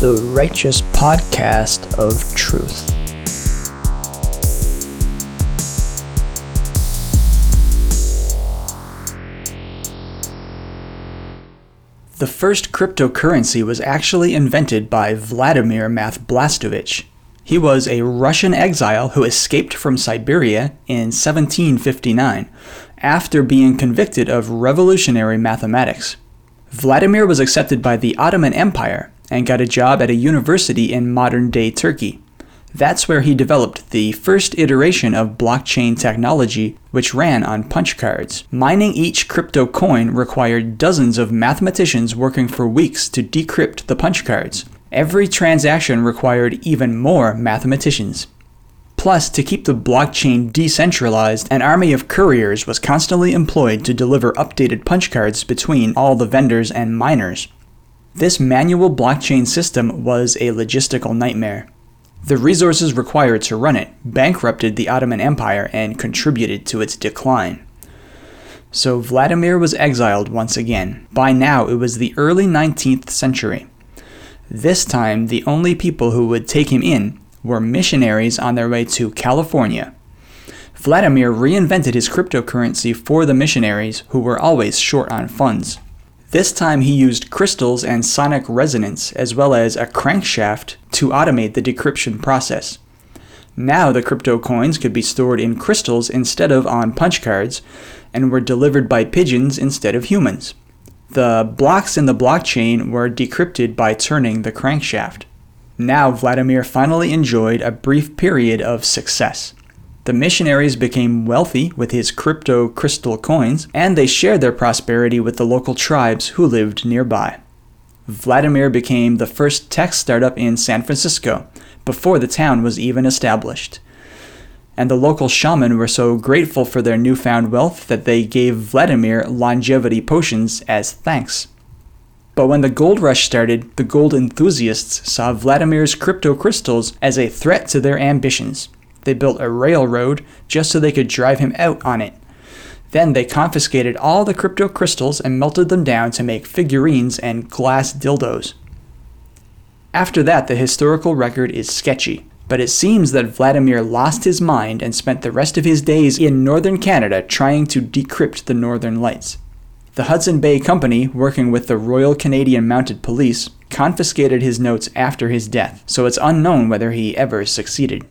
the righteous podcast of truth. The first cryptocurrency was actually invented by Vladimir Mathblastovich. He was a Russian exile who escaped from Siberia in 1759 after being convicted of revolutionary mathematics. Vladimir was accepted by the Ottoman Empire and got a job at a university in modern day Turkey. That's where he developed the first iteration of blockchain technology, which ran on punch cards. Mining each crypto coin required dozens of mathematicians working for weeks to decrypt the punch cards. Every transaction required even more mathematicians. Plus, to keep the blockchain decentralized, an army of couriers was constantly employed to deliver updated punch cards between all the vendors and miners. This manual blockchain system was a logistical nightmare. The resources required to run it bankrupted the Ottoman Empire and contributed to its decline. So Vladimir was exiled once again. By now, it was the early 19th century. This time, the only people who would take him in were missionaries on their way to California. Vladimir reinvented his cryptocurrency for the missionaries who were always short on funds. This time he used crystals and sonic resonance as well as a crankshaft to automate the decryption process. Now the crypto coins could be stored in crystals instead of on punch cards and were delivered by pigeons instead of humans. The blocks in the blockchain were decrypted by turning the crankshaft. Now Vladimir finally enjoyed a brief period of success. The missionaries became wealthy with his crypto crystal coins, and they shared their prosperity with the local tribes who lived nearby. Vladimir became the first tech startup in San Francisco before the town was even established. And the local shaman were so grateful for their newfound wealth that they gave Vladimir longevity potions as thanks. But when the gold rush started, the gold enthusiasts saw Vladimir's crypto crystals as a threat to their ambitions. They built a railroad just so they could drive him out on it. Then they confiscated all the crypto crystals and melted them down to make figurines and glass dildos. After that, the historical record is sketchy, but it seems that Vladimir lost his mind and spent the rest of his days in northern Canada trying to decrypt the northern lights. The Hudson Bay Company, working with the Royal Canadian Mounted Police, confiscated his notes after his death, so it's unknown whether he ever succeeded.